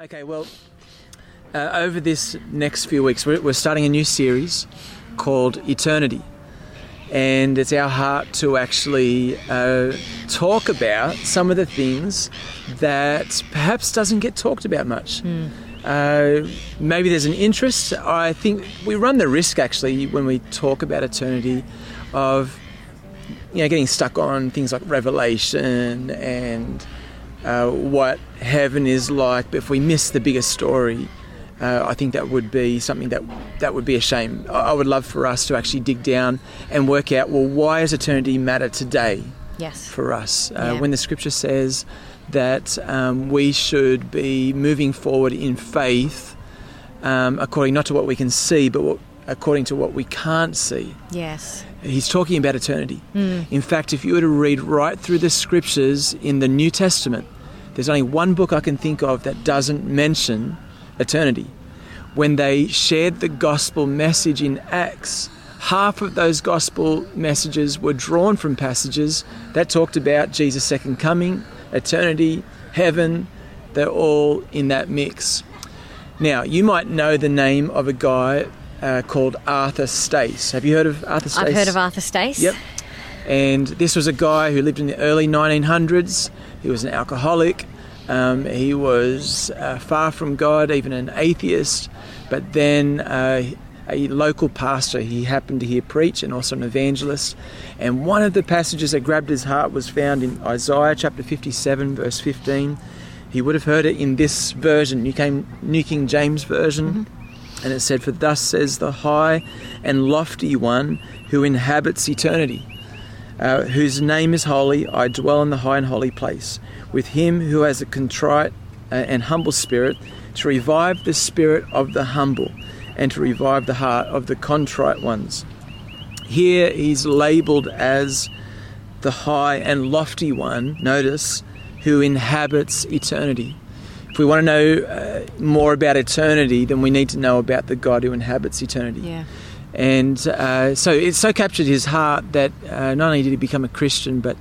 Okay, well, uh, over this next few weeks, we're, we're starting a new series called Eternity. And it's our heart to actually uh, talk about some of the things that perhaps doesn't get talked about much. Uh, maybe there's an interest. I think we run the risk actually when we talk about eternity of you know getting stuck on things like Revelation and uh, what heaven is like. But if we miss the bigger story, uh, I think that would be something that that would be a shame. I I would love for us to actually dig down and work out well why does eternity matter today Yes. for us uh, Yeah. when the scripture says that um, we should be moving forward in faith um, according not to what we can see but what, according to what we can't see Yes. he's talking about eternity in fact if you were to read right through the scriptures in the new testament there's only one book i can think of that doesn't mention eternity when they shared the gospel message in acts half of those gospel messages were drawn from passages that talked about jesus second coming eternity heaven they're all in that mix now you might know the name of a guy uh, called arthur stace have you heard of arthur stace I've heard of Arthur Stace. Yep. And this was a guy who lived in the early 1900s. He was an alcoholic. Um, he was uh, far from God, even an atheist. But then uh, a local pastor he happened to hear preach and also an evangelist. And one of the passages that grabbed his heart was found in Isaiah chapter 57, verse 15. He would have heard it in this version, New King, New King James Version. And it said, For thus says the high and lofty one who inhabits eternity, uh, whose name is holy, I dwell in the high and holy place, with him who has a contrite uh, and humble spirit, to revive the spirit of the humble, and to revive the heart of the contrite ones. Here he's labeled as the high and lofty one, notice, who inhabits eternity. If we want to know uh, more about eternity, then we need to know about the God who inhabits eternity. Yeah. And uh, so it so captured his heart that uh, not only did he become a Christian, but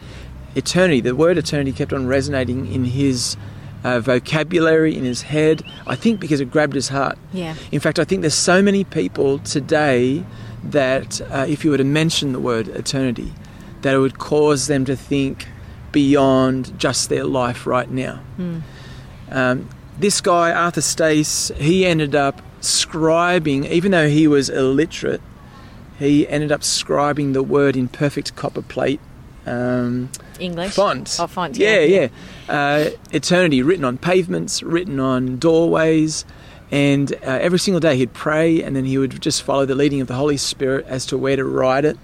eternity, the word eternity kept on resonating in his uh, vocabulary, in his head. I think because it grabbed his heart. Yeah. In fact, I think there's so many people today that uh, if you were to mention the word eternity, that it would cause them to think beyond just their life right now. Um, this guy, Arthur Stace, he ended up scribing, even though he was illiterate, he ended up scribing the word in perfect copper plate um, English. font. Oh, font. Yeah, yeah. Uh, eternity written on pavements, written on doorways, and uh, every single day he'd pray, and then he would just follow the leading of the Holy Spirit as to where to write it,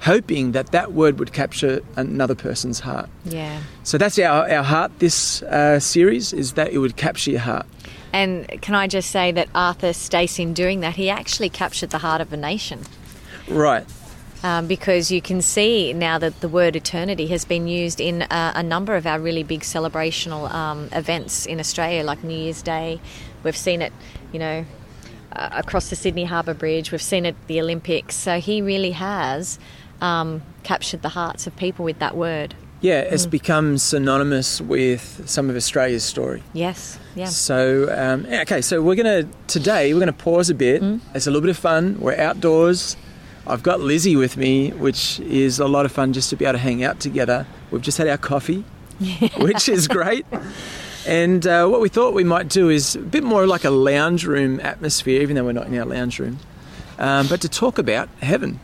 hoping that that word would capture another person's heart. Yeah. So that's our, our heart. This uh, series is that it would capture your heart. And can I just say that Arthur Stace, in doing that, he actually captured the heart of a nation. Right. Um, because you can see now that the word eternity has been used in uh, a number of our really big celebrational um, events in Australia, like New Year's Day. We've seen it, you know, uh, across the Sydney Harbour Bridge. We've seen it at the Olympics. So he really has um, captured the hearts of people with that word. Yeah, it's become synonymous with some of Australia's story. Yes. Yeah. So, um, okay, so we're going to, today, we're going to pause a bit. It's a little bit of fun. We're outdoors. I've got Lizzie with me, which is a lot of fun just to be able to hang out together. We've just had our coffee, which is great. And uh, what we thought we might do is a bit more like a lounge room atmosphere, even though we're not in our lounge room, um, but to talk about heaven.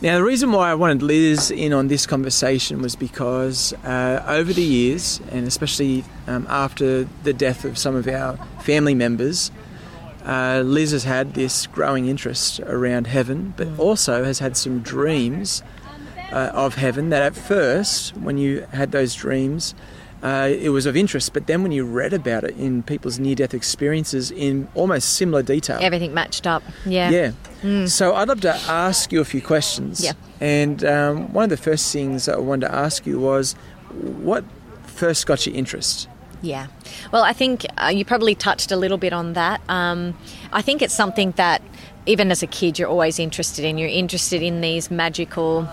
Now, the reason why I wanted Liz in on this conversation was because uh, over the years, and especially um, after the death of some of our family members, uh, Liz has had this growing interest around heaven, but also has had some dreams uh, of heaven that at first, when you had those dreams, uh, it was of interest, but then when you read about it in people's near death experiences in almost similar detail. Everything matched up. Yeah. Yeah. So I'd love to ask you a few questions. Yeah. And um, one of the first things I wanted to ask you was what first got your interest? Yeah. Well, I think uh, you probably touched a little bit on that. Um, I think it's something that even as a kid you're always interested in. You're interested in these magical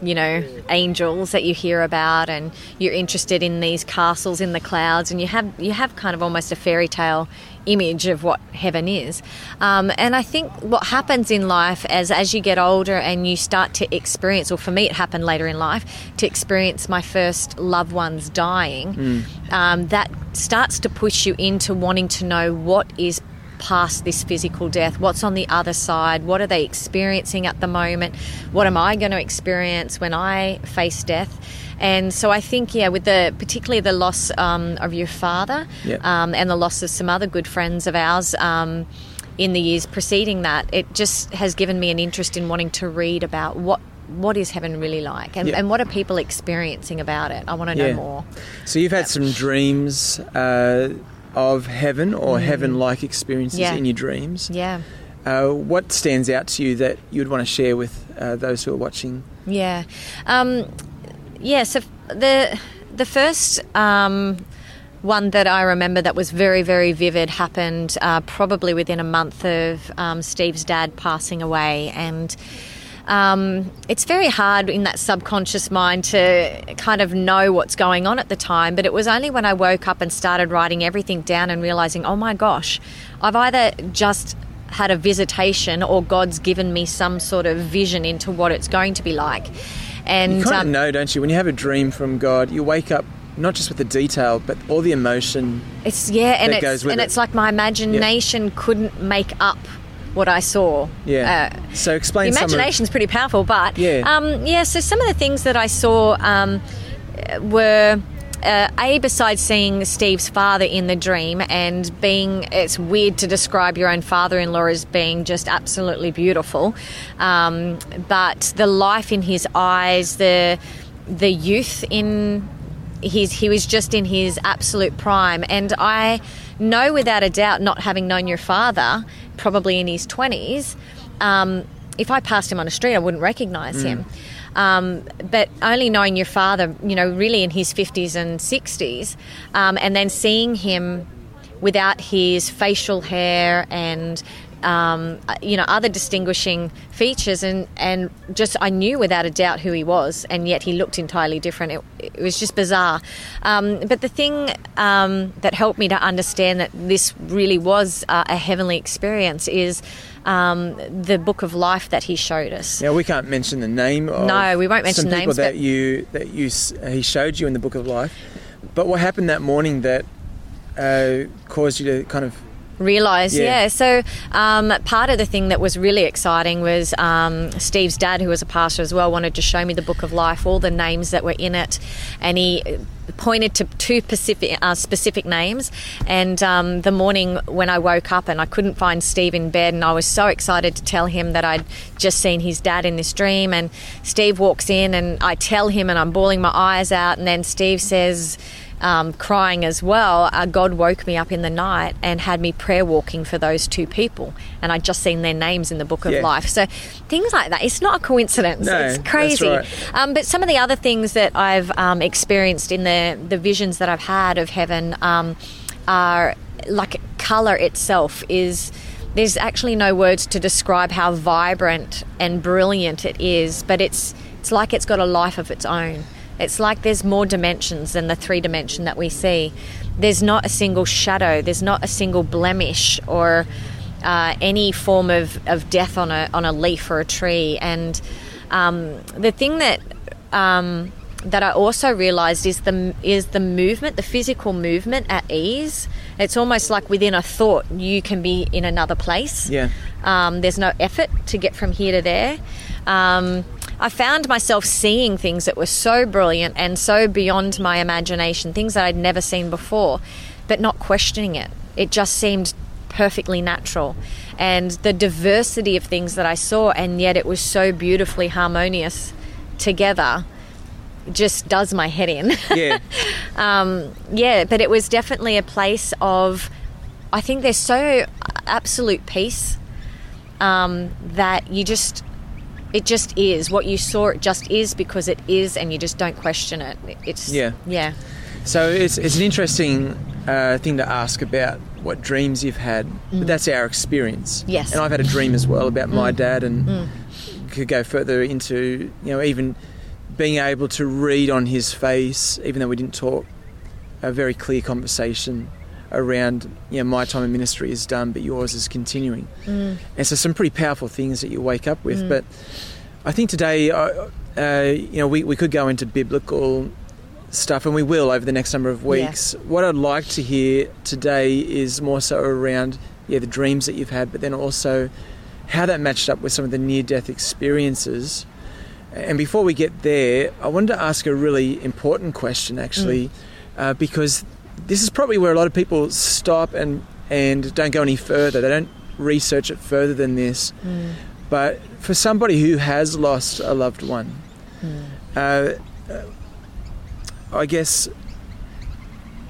you know angels that you hear about and you're interested in these castles in the clouds and you have you have kind of almost a fairy tale image of what heaven is. Um, and I think what happens in life as as you get older and you start to experience or for me it happened later in life to experience my first loved ones dying um, that starts to push you into wanting to know what is past this physical death? What's on the other side? What are they experiencing at the moment? What am i going to experience when i face death? And so i think yeah with the particularly the loss um, of your father Yep. um, and the loss of some other good friends of ours um, in the years preceding that it just has given me an interest in wanting to read about what what is heaven really like? And, Yeah. and what are people experiencing about it? I want to know Yeah. more. So you've had some dreams uh, of heaven or heaven-like experiences Mm. Yeah. in your dreams. yeah Uh, what stands out to you that you'd want to share with uh, those who are watching? Yeah, um, yeah. So the the first um, one that I remember that was very very vivid happened uh, probably within a month of um, Steve's dad passing away, and um, it's very hard in that subconscious mind to kind of know what's going on at the time. But it was only when I woke up and started writing everything down and realizing, oh my gosh, I've either just had a visitation or God's given me some sort of vision into what it's going to be like. And You kind of um, know, don't you? When you have a dream from God, you wake up not just with the detail, but all the emotion. It's yeah, and that it's goes with and it. it's like my imagination couldn't make up what I saw. Yeah. Uh, so explain the some of pretty powerful, but Yeah. um, yeah. So some of the things that I saw um, were. Uh, a besides seeing Steve's father in the dream and being it's weird to describe your own father-in-law as being just absolutely beautiful um, but the life in his eyes the the youth in his he was just in his absolute prime and i know without a doubt not having known your father probably in his 20s um, if i passed him on the street i wouldn't recognize him. Um, but only knowing your father you know really in his 50s and 60s um, and then seeing him without his facial hair and um, you know other distinguishing features and and just I knew without a doubt who he was and yet he looked entirely different it, it was just bizarre um, but the thing um, that helped me to understand that this really was uh, a heavenly experience is um, the book of life that he showed us Now we can't mention the name. Of No, we won't mention some people names, that you that you he showed you in the Book of Life. But what happened that morning that uh, caused you to kind of realize Yeah. yeah, so um, part of the thing that was really exciting was um, steve's dad who was a pastor as well wanted to show me the book of life all the names that were in it. And he pointed to two specific, uh, specific names. And um, the morning when i woke up and i couldn't find steve in bed and i was so excited to tell him that i'd just seen his dad in this dream. And steve walks in and i tell him and i'm bawling my eyes out. And then steve says um, crying as well, uh, God woke me up in the night and had me prayer walking for those two people. And I'd just seen their names in the book of Yeah. life. So things like that, it's not a coincidence. No, it's crazy. right. Um, but some of the other things that I've um, experienced in the, the visions that I've had of heaven um, are like colour itself is. There's actually no words to describe how vibrant and brilliant it is, but it's it's like it's got a life of its own. It's like there's more dimensions than the three dimension that we see. There's not a single shadow, there's not a single blemish or uh, any form of, of death on a, on a leaf or a tree. And um, the thing that um, that I also realized is the is the movement, the physical movement at ease. It's almost like within a thought, you can be in another place. Yeah. Um, there's no effort to get from here to there. Um, I found myself seeing things that were so brilliant and so beyond my imagination, things that I'd never seen before, but not questioning it. It just seemed perfectly natural. And the diversity of things that I saw, and yet it was so beautifully harmonious together, just does my head in. yeah um, yeah, but it was definitely a place of, I think there's so absolute peace um, that you just, it just is. What you saw, it just is because it is, and you just don't question it. It's Yeah. yeah, So it's, it's an interesting uh, thing to ask about what dreams you've had, but that's our experience. Mm. Yes. Mm. And I've had a dream as well about my dad, and could go further into you know even being able to read on his face, even though we didn't talk, a very clear conversation around, you know, my time in ministry is done, but yours is continuing. Mm. And so some pretty powerful things that you wake up with. But I think today, uh, uh, you know, we, we could go into biblical stuff, and we will over the next number of Yeah. weeks. What I'd like to hear today is more so around, yeah, the dreams that you've had, but then also how that matched up with some of the near-death experiences. And before we get there, I wanted to ask a really important question, actually, uh, because this is probably where a lot of people stop and and don't go any further. They don't research it further than this. But for somebody who has lost a loved one, uh, uh, I guess,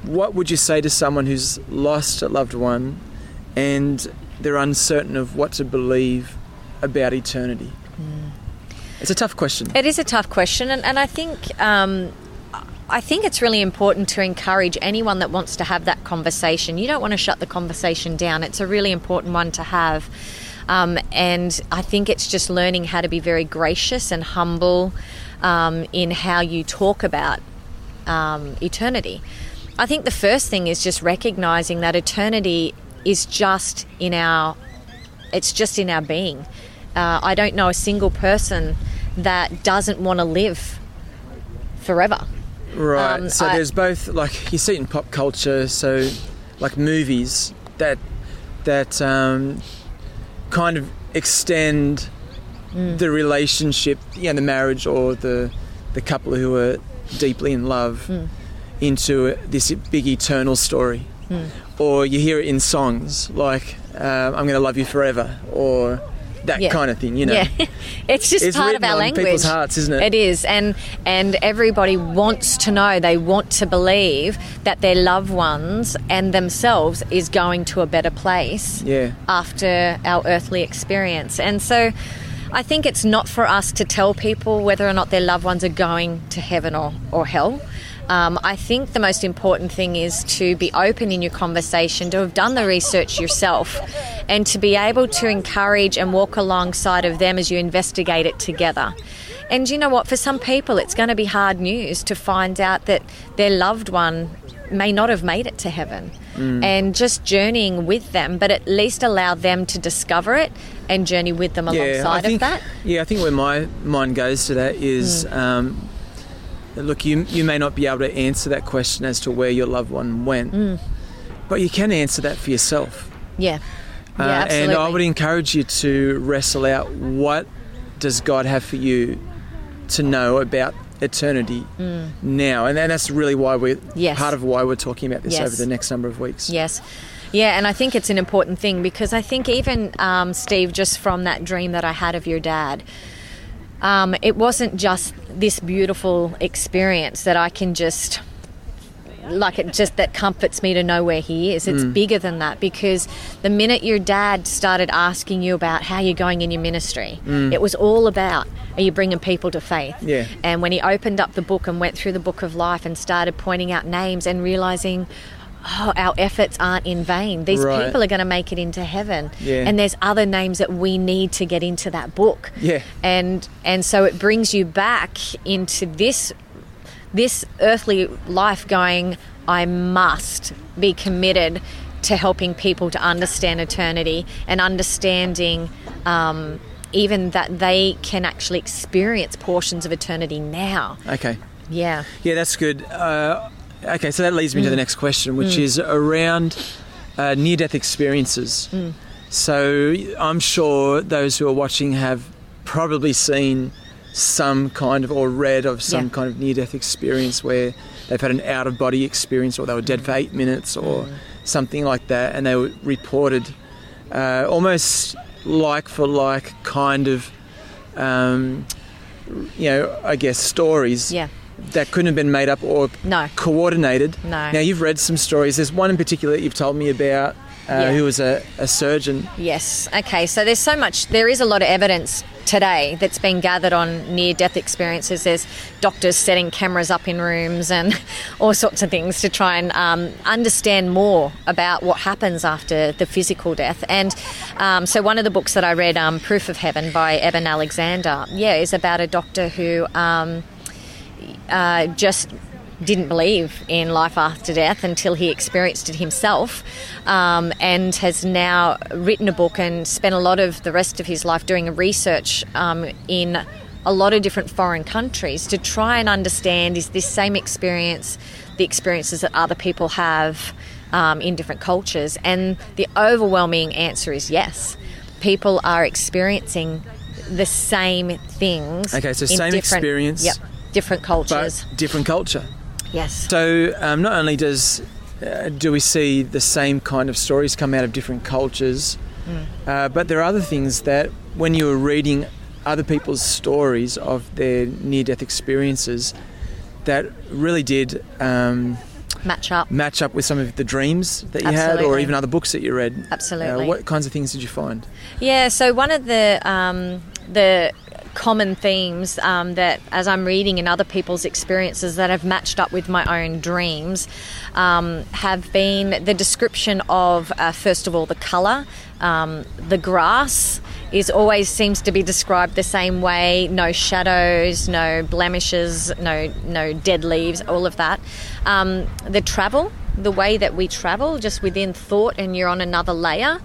what would you say to someone who's lost a loved one and they're uncertain of what to believe about eternity? It's a tough question. It is a tough question, and, and I think um, I think it's really important to encourage anyone that wants to have that conversation. You don't want to shut the conversation down. It's a really important one to have. Um, and I think it's just learning how to be very gracious and humble um, in how you talk about um, eternity. I think the first thing is just recognizing that eternity is just in our it's just in our being. Uh, I don't know a single person that doesn't want to live forever. Right. Um, so I- there's both like you see it in pop culture, so like movies that that um, kind of extend Mm. the relationship, you know, the marriage or the the couple who are deeply in love Mm. into this big eternal story. Mm. Or you hear it in songs like um, "I'm going to love you forever" or that Yeah. kind of thing. You know, Yeah, it's just It's part of our on language. people's hearts, isn't it? It is, and and everybody wants to know. They want to believe that their loved ones and themselves is going to a better place. Yeah. After our earthly experience, and so. I think it's not for us to tell people whether or not their loved ones are going to heaven or, or hell. Um, I think the most important thing is to be open in your conversation, to have done the research yourself, and to be able to encourage and walk alongside of them as you investigate it together. And you know what? For some people, it's going to be hard news to find out that their loved one may not have made it to heaven. And just journeying with them, but at least allow them to discover it and journey with them alongside think, of that. Yeah, I think where my mind goes to that is, Mm. um, look, you you may not be able to answer that question as to where your loved one went, Mm. but you can answer that for yourself. Yeah. Uh, Yeah, absolutely. and I would encourage you to wrestle out what does God have for you to know about eternity now, and, and that's really why we're Mm. Yes. part of why we're talking about this Yes. over the next number of weeks. Yes. Yeah, and I think it's an important thing because I think even um, Steve, just from that dream that I had of your dad, um, it wasn't just this beautiful experience that I can just like it just that comforts me to know where he is. It's bigger than that because the minute your dad started asking you about how you're going in your ministry, it was all about are you bringing people to faith? Yeah. And when he opened up the book and went through the book of life and started pointing out names and realizing, oh, our efforts aren't in vain. These Right. people are going to make it into heaven. Yeah. And there's other names that we need to get into that book. Yeah. And and so it brings you back into this this earthly life going, I must be committed to helping people to understand eternity and understanding um, even that they can actually experience portions of eternity now. Okay. Yeah. Yeah, that's good. Uh, okay, so that leads me Mm. to the next question, which is around uh, near death experiences. Mm. So I'm sure those who are watching have probably seen some kind of or read of some Yeah. kind of near death experience where they've had an out of body experience or they were dead for eight minutes or Mm. something like that and they were reported uh, almost like for like kind of um, you know I guess stories Yeah. That couldn't have been made up or No. coordinated. No. Now you've read some stories. There's one in particular that you've told me about, uh, Yeah. who was a, a surgeon. Yes. Okay. So there's so much. There is a lot of evidence today that's been gathered on near-death experiences. There's doctors setting cameras up in rooms and all sorts of things to try and um, understand more about what happens after the physical death. And um, so one of the books that I read, um, "Proof of Heaven" by Eben Alexander, yeah, is about a doctor who. Uh, just didn't believe in life after death until he experienced it himself, um, and has now written a book and spent a lot of the rest of his life doing research um, in a lot of different foreign countries to try and understand is this same experience the experiences that other people have um, in different cultures? And the overwhelming answer is yes. People are experiencing the same things. Okay, so same experience, Yep, different cultures. but different culture. yes. So um, not only does uh, do we see the same kind of stories come out of different cultures, uh, but there are other things that when you were reading other people's stories of their near-death experiences, that really did um, Match up. match up with some of the dreams that you had, or even other books that you read. Absolutely. Uh, what kinds of things did you find? Yeah, so one of the um, the common themes um, that, as I'm reading in other people's experiences that have matched up with my own dreams, um, have been the description of uh, first of all the colour, um, the grass. Is always seems to be described the same way. No shadows, no blemishes, no no dead leaves, all of that. Um, the travel, the way that we travel, just within thought, and you're on another layer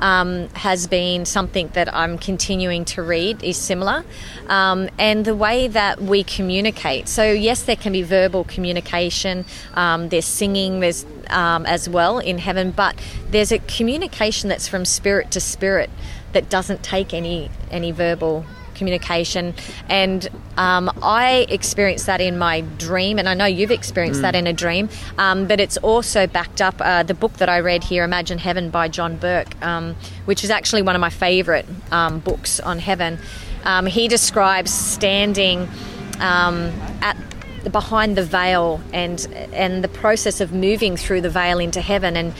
um, has been something that I'm continuing to read is similar. Um, and the way that we communicate. So, yes, there can be verbal communication, um, there's singing, there's um, as well in heaven, but there's a communication that's from spirit to spirit that doesn't take any, any verbal communication. And um, i experienced that in my dream and i know you've experienced that in a dream um, but it's also backed up uh, the book that i read here imagine heaven by john burke um, which is actually one of my favorite um, books on heaven. Um, he describes standing um, at behind the veil and and the process of moving through the veil into heaven and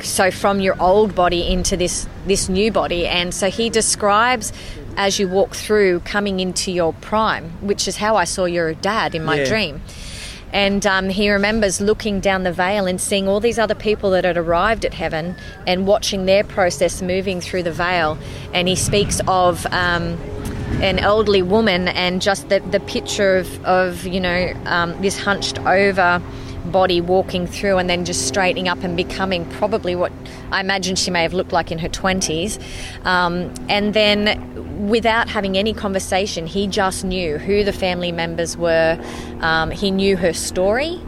so from your old body into this this new body. And so he describes as you walk through coming into your prime which is how I saw your dad in my Yeah. dream and um, he remembers looking down the veil and seeing all these other people that had arrived at heaven and watching their process moving through the veil and he speaks of um, an elderly woman and just the, the picture of, of you know um, this hunched over body walking through and then just straightening up and becoming probably what I imagine she may have looked like in her 20s. Um, and then without having any conversation, he just knew who the family members were, um, he knew her story.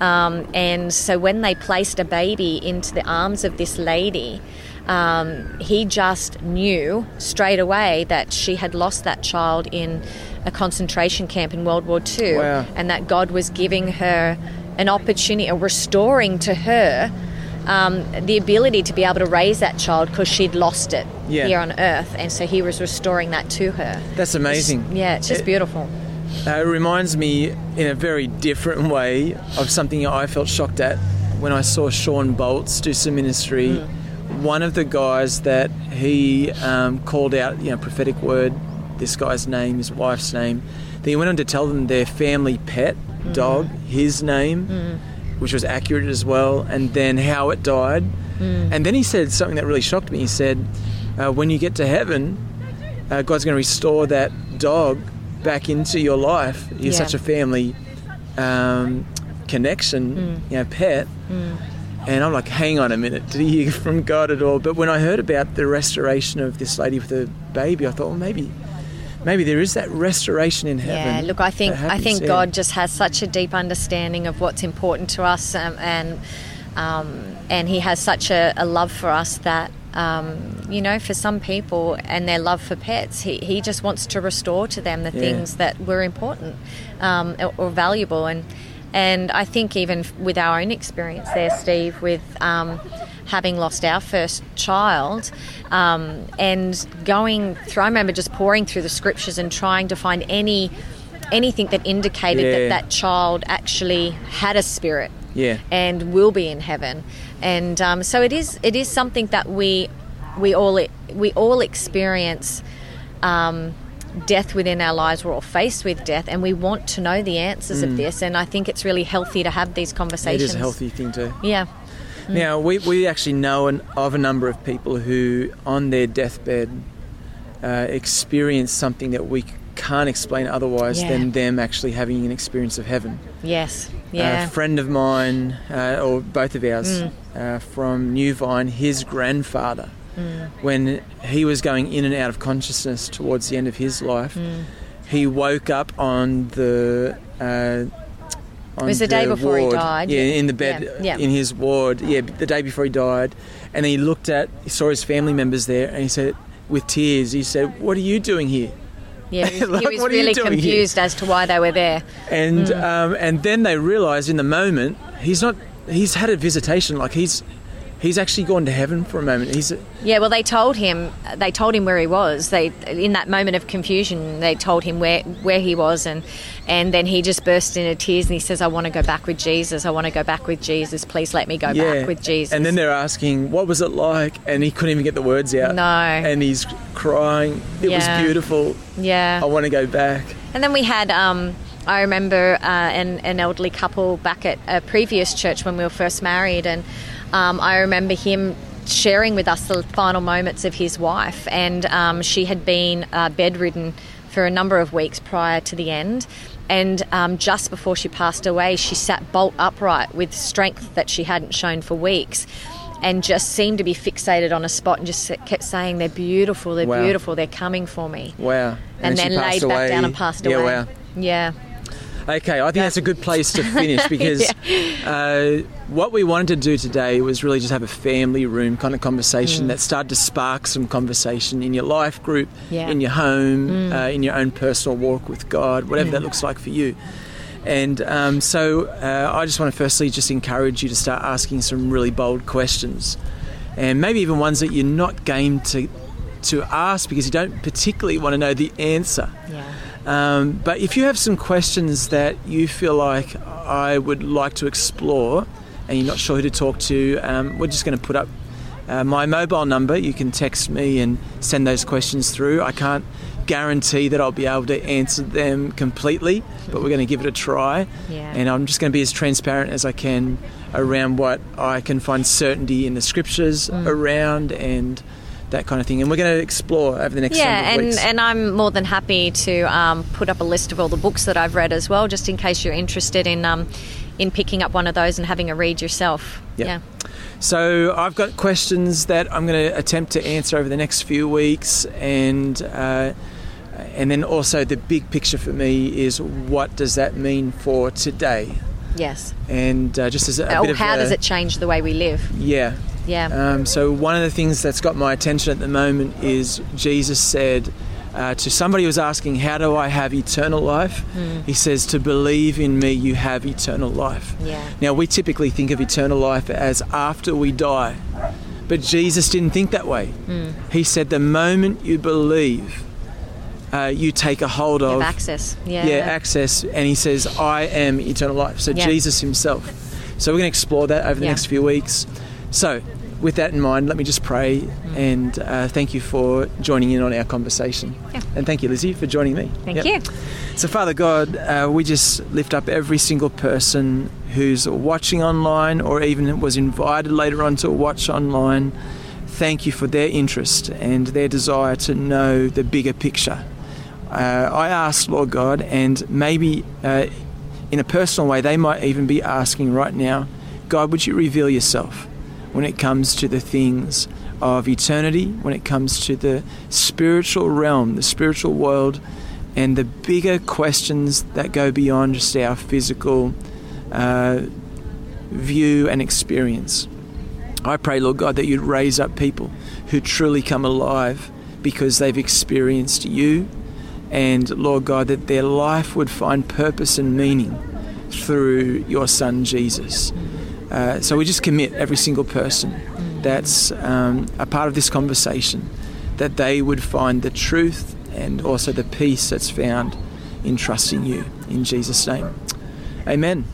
Um, and so when they placed a baby into the arms of this lady, um, he just knew straight away that she had lost that child in a concentration camp in World War II, Wow. and that God was giving her an opportunity, or restoring to her um, the ability to be able to raise that child because she'd lost it Yeah. here on Earth, and so he was restoring that to her. That's amazing. Yeah, it's just It- beautiful. Uh, it reminds me in a very different way of something I felt shocked at when I saw Shawn Bolz do some ministry. One of the guys that he um, called out, you know, prophetic word, this guy's name, his wife's name. Then he went on to tell them their family pet dog, his name, which was accurate as well, and then how it died. And then he said something that really shocked me. He said, uh, "When you get to heaven, uh, God's going to restore that dog back into your life. You're Yeah. such a family um, connection, you know, pet. And I'm like, hang on a minute, did he hear from God at all? But when I heard about the restoration of this lady with a baby, I thought, well, maybe, maybe there is that restoration in heaven. Yeah, look, I think I think. God just has such a deep understanding of what's important to us, um, and um, and He has such a, a love for us that um, you know, for some people and their love for pets, He He just wants to restore to them the Yeah. things that were important um, or, or valuable, and and I think even with our own experience there, Steve, with um, having lost our first child um, and going through, I remember just pouring through the scriptures and trying to find any anything that indicated Yeah. that that child actually had a spirit Yeah. and will be in heaven. And um, so it is. It is something that we we all we all experience. Um, death within our lives we're all faced with death and we want to know the answers of this and i think it's really healthy to have these Mm. Conversations is a healthy thing to. yeah Now, we, we actually know an, of a number of people who, on their deathbed, uh, experience something that we can't explain otherwise Yeah. than them actually having an experience of heaven. Yes. Yeah. A friend of mine, uh, or both of ours, Mm. uh, from New Vine, his grandfather, Mm. when he was going in and out of consciousness towards the end of his life, Mm. he woke up on the. On It was the day before he died, Yeah, in the bed Yeah, yeah. in his ward. Yeah, the day before he died, and he looked at, he saw his family members there, and he said, with tears, he said, "What are you doing here?" Yeah, he was, Like, he was what are you really doing here? confused as to why they were there. and Mm. um, and then they realised in the moment he's not he's had a visitation like he's he's actually gone to heaven for a moment he's Yeah, well, they told him they told him where he was. They in that moment of confusion, they told him where where he was, and and then he just burst into tears and he says, "I want to go back with Jesus. I want to go back with Jesus. Please let me go back with Jesus." and then they're asking what was it like and he couldn't even get the words out No. and he's crying it Yeah. was beautiful yeah, I want to go back And then we had, um, I remember uh, an, an elderly couple back at a previous church when we were first married, and um, I remember him sharing with us the final moments of his wife, and um, she had been uh, bedridden for a number of weeks prior to the end. And um, just before she passed away, she sat bolt upright with strength that she hadn't shown for weeks. And just seemed to be fixated on a spot and just kept saying, They're beautiful, they're Wow. beautiful, they're coming for me. wow And, she then laid back down and passed yeah away. wow Yeah. Okay, I think that's a good place to finish because uh, what we wanted to do today was really just have a family room kind of Mm. conversation that started to spark some conversation in your life group, Yeah. Mm. in your home, uh, in your own personal walk with God, whatever that looks like for you. And um, so uh, I just want to firstly just encourage you to start asking some really bold questions, and maybe even ones that you're not game to to ask because you don't particularly want to know the answer. Yeah. Um, but if you have some questions that you feel like I would like to explore and you're not sure who to talk to, um, we're just going to put up uh, my mobile number. You can text me and send those questions through. I can't guarantee that I'll be able to answer them completely, but we're going to give it a try. Yeah. And I'm just going to be as transparent as I can around what I can find certainty in the scriptures Mm. around and that kind of thing. And we're going to explore over the next Yeah, and, and I'm more than happy to um, put up a list of all the books that I've read as well, just in case you're interested in um, in picking up one of those and having a read yourself. Yep. Yeah. So I've got questions that I'm going to attempt to answer over the next few weeks, and uh, and then also the big picture for me is what does that mean for today? Yes. And uh, just as a, bit of how a- does it change the way we live? Yeah. Yeah. Um, so one of the things that's got my attention at the moment is Jesus said uh, to somebody who was asking, "How do I have eternal life?" He says, "To believe in me, you have eternal life." Yeah. Now we typically think of eternal life as after we die, but Jesus didn't think that way. He said, "The moment you believe." Uh, you take a hold of access. Yeah. yeah, access, and he says, "I am eternal life." So Yeah. Jesus Himself. So we're going to explore that over the Yeah. next few weeks. So, with that in mind, let me just pray and uh, thank you for joining in on our conversation. Yeah. And thank you, Lizzie, for joining me. Thank Yep. you. So, Father God, uh, we just lift up every single person who's watching online or even was invited later on to watch online. Thank you for their interest and their desire to know the bigger picture. Uh, I ask, Lord God, and maybe uh, in a personal way, they might even be asking right now, God, would you reveal yourself when it comes to the things of eternity, when it comes to the spiritual realm, the spiritual world, and the bigger questions that go beyond just our physical uh, view and experience. I pray, Lord God, that you'd raise up people who truly come alive because they've experienced you, and Lord God, that their life would find purpose and meaning through your Son Jesus. Uh, so we just commit every single person that's um, a part of this conversation that they would find the truth and also the peace that's found in trusting you. In Jesus' name. Amen.